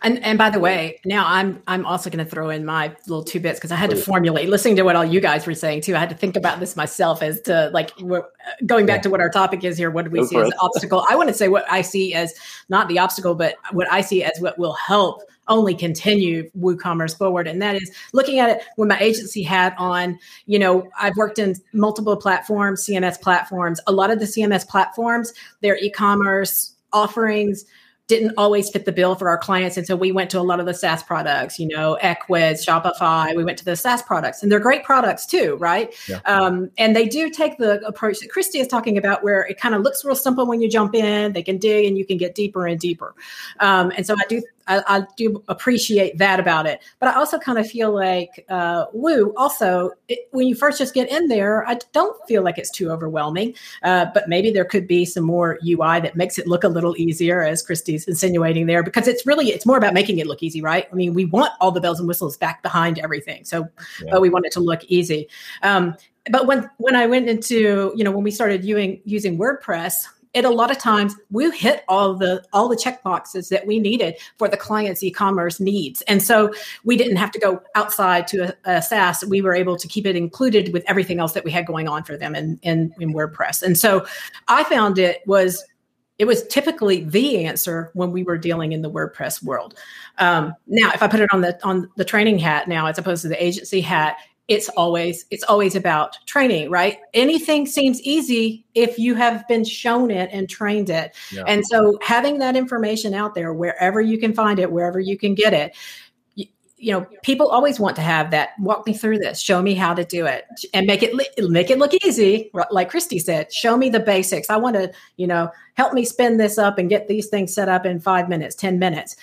And and by the way, now I'm I'm also going to throw in my little two bits because I had to formulate. Listening to what all you guys were saying too, I had to think about this myself as to like going back to what our topic is here. What do we Go see as an obstacle? I want to say what I see as not the obstacle, but what I see as what will help only continue WooCommerce forward. And that is looking at it when my agency hat on, you know, I've worked in multiple platforms, CMS platforms. A lot of the CMS platforms, their e-commerce offerings didn't always fit the bill for our clients. And so we went to a lot of the SaaS products, you know, Ecwid, Shopify. We went to the SaaS products, and they're great products too, right? Yeah. Um, and they do take the approach that Christie is talking about, where it kind of looks real simple when you jump in. They can dig, and you can get deeper and deeper. Um, and so I do I, I, do appreciate that about it. But I also kind of feel like uh, Woo, also, it, when you first just get in there, I don't feel like it's too overwhelming. Uh, but maybe there could be some more UI that makes it look a little easier, as Christie's insinuating there, because it's really, it's more about making it look easy, right? I mean, we want all the bells and whistles back behind everything. So, yeah. but we want it to look easy. Um, but when when I went into, you know, when we started using using WordPress, it a lot of times we hit all the all the check boxes that we needed for the client's e-commerce needs. And so we didn't have to go outside to a, a SaaS. We were able to keep it included with everything else that we had going on for them in, in, in WordPress. And so I found it was it was typically the answer when we were dealing in the WordPress world. Um, now, if I put it on the on the training hat now, as opposed to the agency hat, it's always it's always about training, right? Anything seems easy if you have been shown it and trained it. Yeah. And so, having that information out there wherever you can find it, wherever you can get it, you know people always want to have that walk me through this show me how to do it and make it make it look easy like christie said show me the basics i want to you know help me spin this up and get these things set up in five minutes ten minutes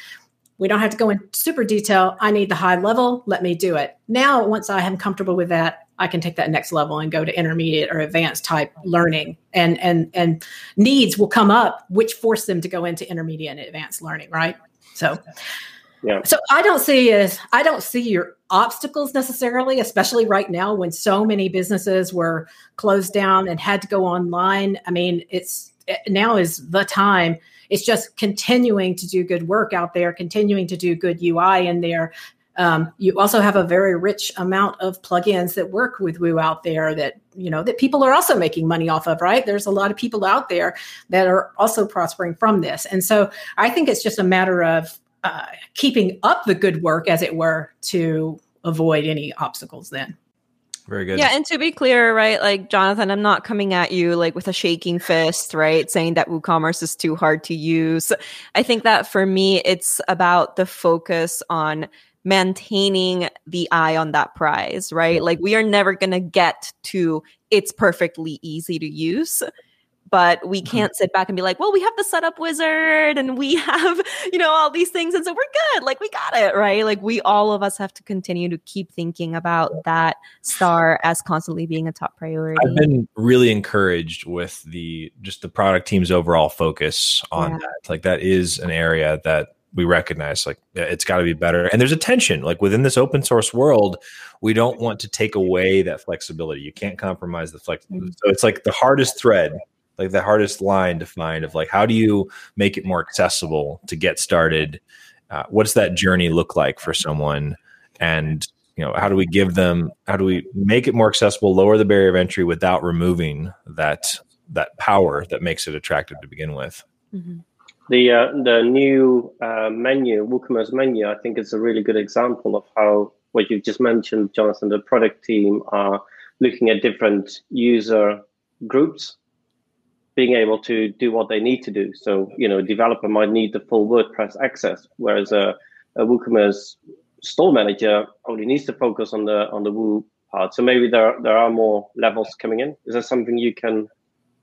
we don't have to go in super detail i need the high level let me do it now once i am comfortable with that i can take that next level and go to intermediate or advanced type learning and and and needs will come up which force them to go into intermediate and advanced learning right so yeah. So I don't see as I don't see your obstacles necessarily, especially right now when so many businesses were closed down and had to go online. I mean, it's now is the time. It's just continuing to do good work out there, continuing to do good UI in there. Um, you also have a very rich amount of plugins that work with Woo out there that you know that people are also making money off of. Right? There's a lot of people out there that are also prospering from this, and so I think it's just a matter of uh, keeping up the good work, as it were, to avoid any obstacles then. Very good. Yeah, and to be clear, right, like Jonathan, I'm not coming at you like with a shaking fist, right, saying that WooCommerce is too hard to use. I think that for me, it's about the focus on maintaining the eye on that prize, right? Mm-hmm. Like we are never going to get to it's perfectly easy to use but we mm-hmm. can't sit back and be like, well, we have the setup wizard and we have, you know, all these things. And so we're good. Like we got it, right? Like we, all of us have to continue to keep thinking about that star as constantly being a top priority. I've been really encouraged with the, just the product team's overall focus on yeah. that. Like that is an area that we recognize like it's got to be better and there's a tension like within this open source world we don't want to take away that flexibility you can't compromise the flexibility mm-hmm. so it's like the hardest thread like the hardest line to find of like how do you make it more accessible to get started? Uh, what's that journey look like for someone? And you know how do we give them how do we make it more accessible lower the barrier of entry without removing that that power that makes it attractive to begin with? Mm-hmm. the uh, the new uh, menu WooCommerce menu i think is a really good example of how what you just mentioned jonathan the product team are looking at different user groups being able to do what they need to do. So, you know, a developer might need the full WordPress access, whereas a, a WooCommerce store manager only needs to focus on the on the Woo part. So maybe there there are more levels coming in. Is that something you can?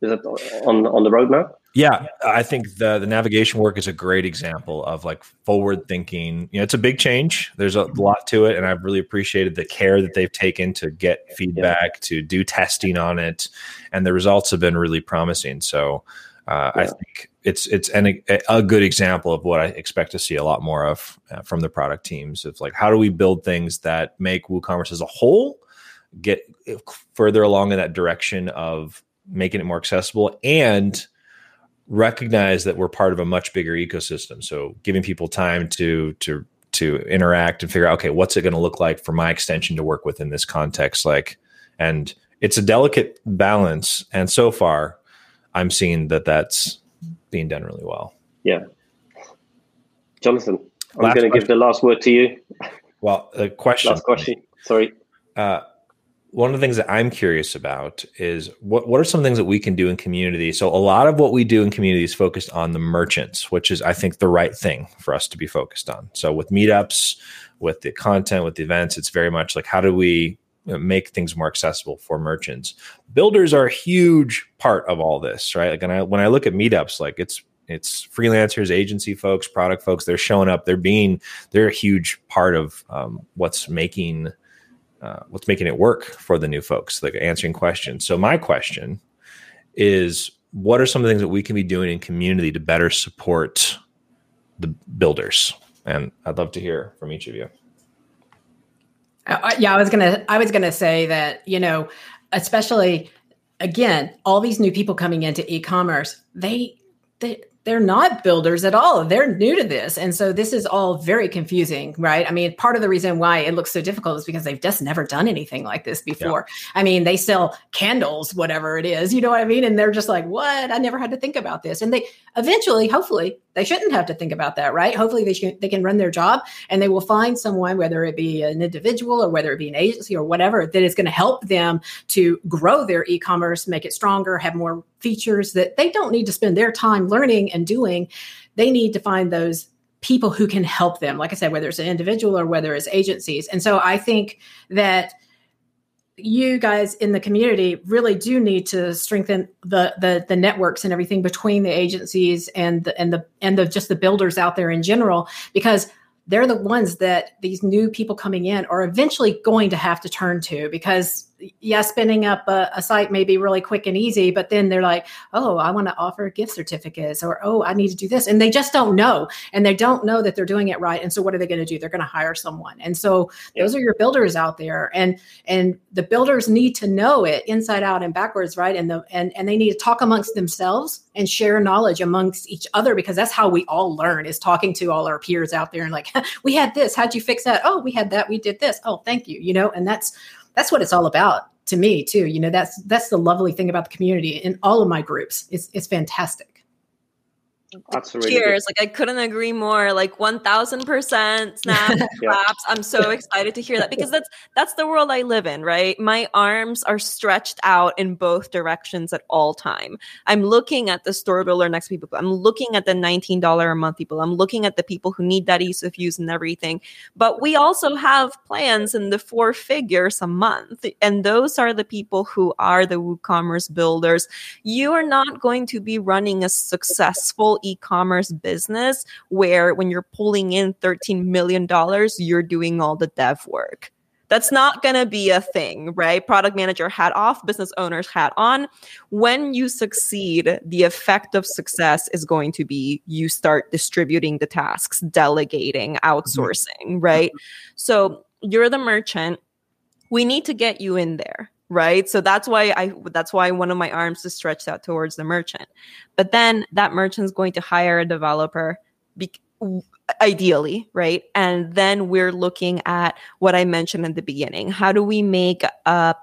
Is that on on the roadmap? Yeah, I think the the navigation work is a great example of like forward thinking. You know, it's a big change. There's a lot to it, and I've really appreciated the care that they've taken to get feedback, yeah. to do testing on it, and the results have been really promising. So, uh, yeah. I think it's it's an, a good example of what I expect to see a lot more of uh, from the product teams. Of like, how do we build things that make WooCommerce as a whole get further along in that direction of making it more accessible and recognize that we're part of a much bigger ecosystem. So giving people time to to to interact and figure out okay, what's it going to look like for my extension to work within this context like and it's a delicate balance and so far I'm seeing that that's being done really well. Yeah. Jonathan, I'm going to give the last word to you. Well, a question. Last question. Sorry. Uh, one of the things that I'm curious about is what what are some things that we can do in community? So a lot of what we do in community is focused on the merchants, which is I think the right thing for us to be focused on. So with meetups, with the content, with the events, it's very much like how do we make things more accessible for merchants. Builders are a huge part of all this, right? Like, and I, when I look at meetups, like it's it's freelancers, agency folks, product folks. They're showing up. They're being they're a huge part of um, what's making uh, what's making it work for the new folks, like answering questions. So my question is, what are some of the things that we can be doing in community to better support the builders? And I'd love to hear from each of you. Uh, yeah, I was gonna, I was gonna say that you know, especially again, all these new people coming into e-commerce, they they they're not builders at all. They're new to this. And so this is all very confusing, right? I mean, part of the reason why it looks so difficult is because they've just never done anything like this before. Yeah. I mean, they sell candles, whatever it is, you know what I mean? And they're just like, what? I never had to think about this. And they eventually, hopefully, they shouldn't have to think about that, right? Hopefully they should, they can run their job and they will find someone, whether it be an individual or whether it be an agency or whatever, that is going to help them to grow their e-commerce, make it stronger, have more features that they don't need to spend their time learning and doing. They need to find those people who can help them. Like I said, whether it's an individual or whether it's agencies. And so I think that you guys in the community really do need to strengthen the the the networks and everything between the agencies and the and the and the just the builders out there in general because they're the ones that these new people coming in are eventually going to have to turn to because yeah, spinning up a, a, site may be really quick and easy, but then they're like, oh, I want to offer gift certificates or, oh, I need to do this. And they just don't know. And they don't know that they're doing it right. And so what are they going to do? They're going to hire someone. And so those are your builders out there. And, and the builders need to know it inside out and backwards, right? And the, and, and they need to talk amongst themselves and share knowledge amongst each other because that's how we all learn is talking to all our peers out there and like, we had this, how'd you fix that? Oh, we had that. We did this. Oh, thank you. You know, and that's, that's what it's all about to me too. You know that's that's the lovely thing about the community in all of my groups. It's it's fantastic Absolutely. Cheers. Like I couldn't agree more. Like 1000% snap claps. I'm so excited to hear that because that's that's the world I live in, right? My arms are stretched out in both directions at all time. I'm looking at the store builder next people. I'm looking at the $19 a month people. I'm looking at the people who need that ease of use and everything. But we also have plans in the four figures a month. And those are the people who are the WooCommerce builders. You are not going to be running a successful e-commerce business where when you're pulling in 13 million dollars you're doing all the dev work that's not going to be a thing, right? Product manager hat off, business owners hat on. When you succeed, the effect of success is going to be you start distributing the tasks, delegating, mm-hmm. outsourcing, right? So you're the merchant. We need to get you in there right? So that's why i that's why one of my arms is stretched out towards the merchant. But then that merchant is going to hire a developer be- ideally right? And then we're looking at what i mentioned at the beginning. How do we make a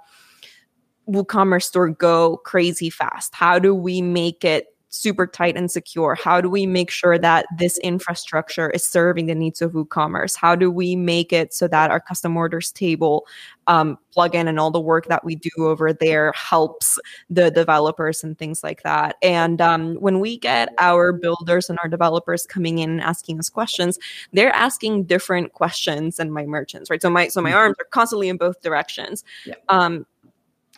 woocommerce store go crazy fast? How do we make it super tight and secure? How do we make sure that this infrastructure is serving the needs of WooCommerce? How do we make it so that our custom orders table um, plugin and all the work that we do over there helps the developers and things like that? And um, when we get our builders and our developers coming in and asking us questions, they're asking different questions than my merchants, right? So my so my mm-hmm. arms are constantly in both directions. Yeah. Um,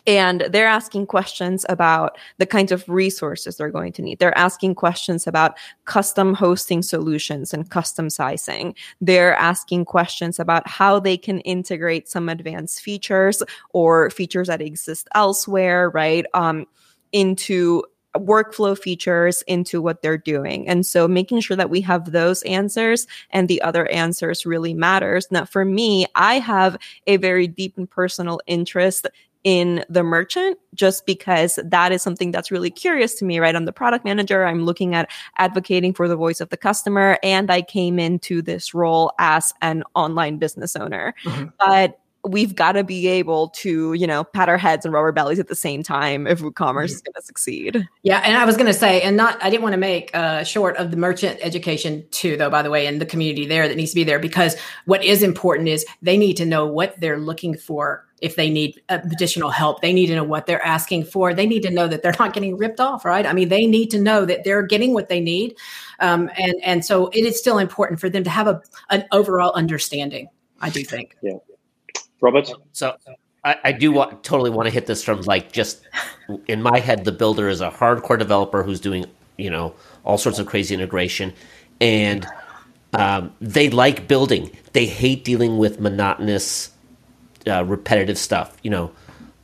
and they're asking questions about the kinds of resources they're going to need. They're asking questions about custom hosting solutions and custom sizing. They're asking questions about how they can integrate some advanced features or features that exist elsewhere, right? Um, into workflow features into what they're doing. And so making sure that we have those answers and the other answers really matters. Now, for me, I have a very deep and personal interest in the merchant just because that is something that's really curious to me, right? I'm the product manager. I'm looking at advocating for the voice of the customer. And I came into this role as an online business owner. Mm-hmm. But we've got to be able to, you know, pat our heads and rub our bellies at the same time if WooCommerce mm-hmm. is going to succeed. Yeah, and I was going to say, and not, I didn't want to make uh, short of the merchant education too, though. By the way, and the community there that needs to be there because what is important is they need to know what they're looking for if they need additional help. They need to know what they're asking for. They need to know that they're not getting ripped off, right? I mean, they need to know that they're getting what they need, um, and and so it is still important for them to have a an overall understanding. I do think. Yeah. Robert? So I, I do want, totally want to hit this from like just in my head, the builder is a hardcore developer who's doing, you know, all sorts of crazy integration. And um, they like building. They hate dealing with monotonous, uh, repetitive stuff. You know,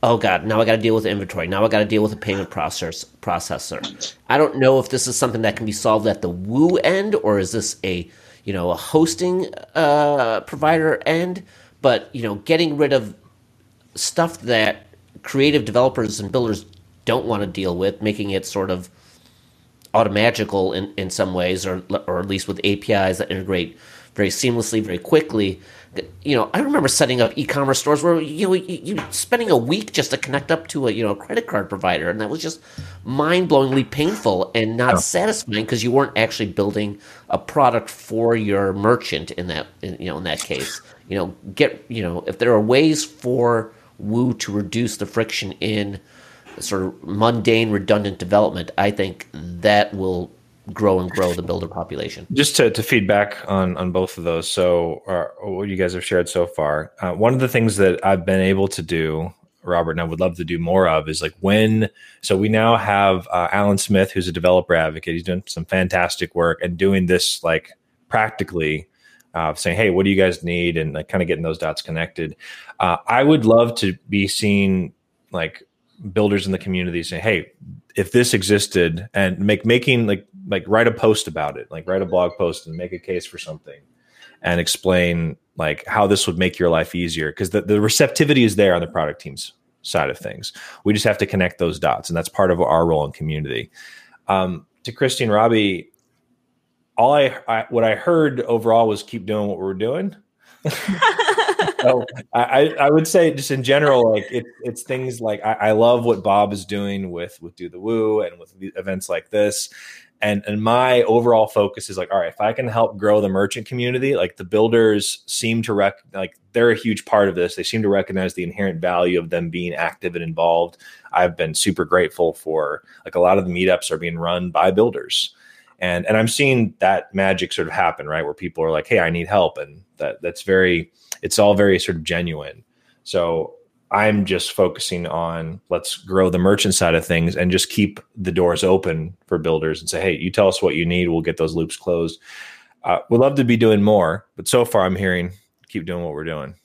oh god, now I got to deal with inventory. Now I got to deal with a payment process processor. I don't know if this is something that can be solved at the Woo end, or is this a you know a hosting uh, provider end? But you know, getting rid of stuff that creative developers and builders don't want to deal with, making it sort of automagical in, in some ways, or or at least with APIs that integrate very seamlessly, very quickly. You know, I remember setting up e-commerce stores where you know you, spending a week just to connect up to a you know credit card provider, and that was just mind-blowingly painful and not yeah. satisfying because you weren't actually building a product for your merchant in that in, you know in that case. You know, get you know if there are ways for Woo to reduce the friction in sort of mundane, redundant development, I think that will grow and grow the builder population. Just to, to feedback on on both of those. So, uh, what you guys have shared so far, uh, one of the things that I've been able to do, Robert, and I would love to do more of, is like when. So we now have uh, Alan Smith, who's a developer advocate. He's doing some fantastic work and doing this like practically. Uh, saying, "Hey, what do you guys need?" and like kind of getting those dots connected. Uh, I would love to be seen like builders in the community say, "Hey, if this existed," and make making like like write a post about it, like write a blog post and make a case for something, and explain like how this would make your life easier because the, the receptivity is there on the product team's side of things. We just have to connect those dots, and that's part of our role in community. Um, to Christine Robbie, all I, I what I heard overall was keep doing what we're doing. so I, I would say just in general, like it, it's things like I, I, love what Bob is doing with with Do the Woo and with events like this. And and my overall focus is like, all right, if I can help grow the merchant community, like the builders seem to rec like they're a huge part of this. They seem to recognize the inherent value of them being active and involved. I've been super grateful for like a lot of the meetups are being run by builders and and i'm seeing that magic sort of happen right? Where people are like hey i need help. And that that's very it's all very sort of genuine. So i'm just focusing on let's grow the merchant side of things and just keep the doors open for builders and say hey you tell us what you need. We'll get those loops closed. Uh, we'd love to be doing more but so far i'm hearing keep doing what we're doing.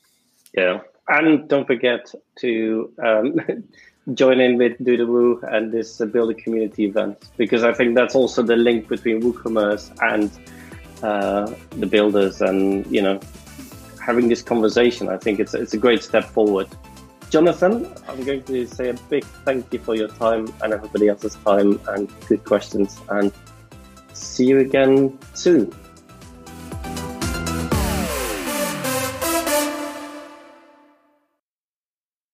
Yeah. And don't forget to um, join in with Do the Woo and this uh, Builder Community event because I think that's also the link between WooCommerce and uh, the builders and you know having this conversation. I think it's it's a great step forward. Jonathan, I'm going to say a big thank you for your time and everybody else's time and good questions and see you again soon.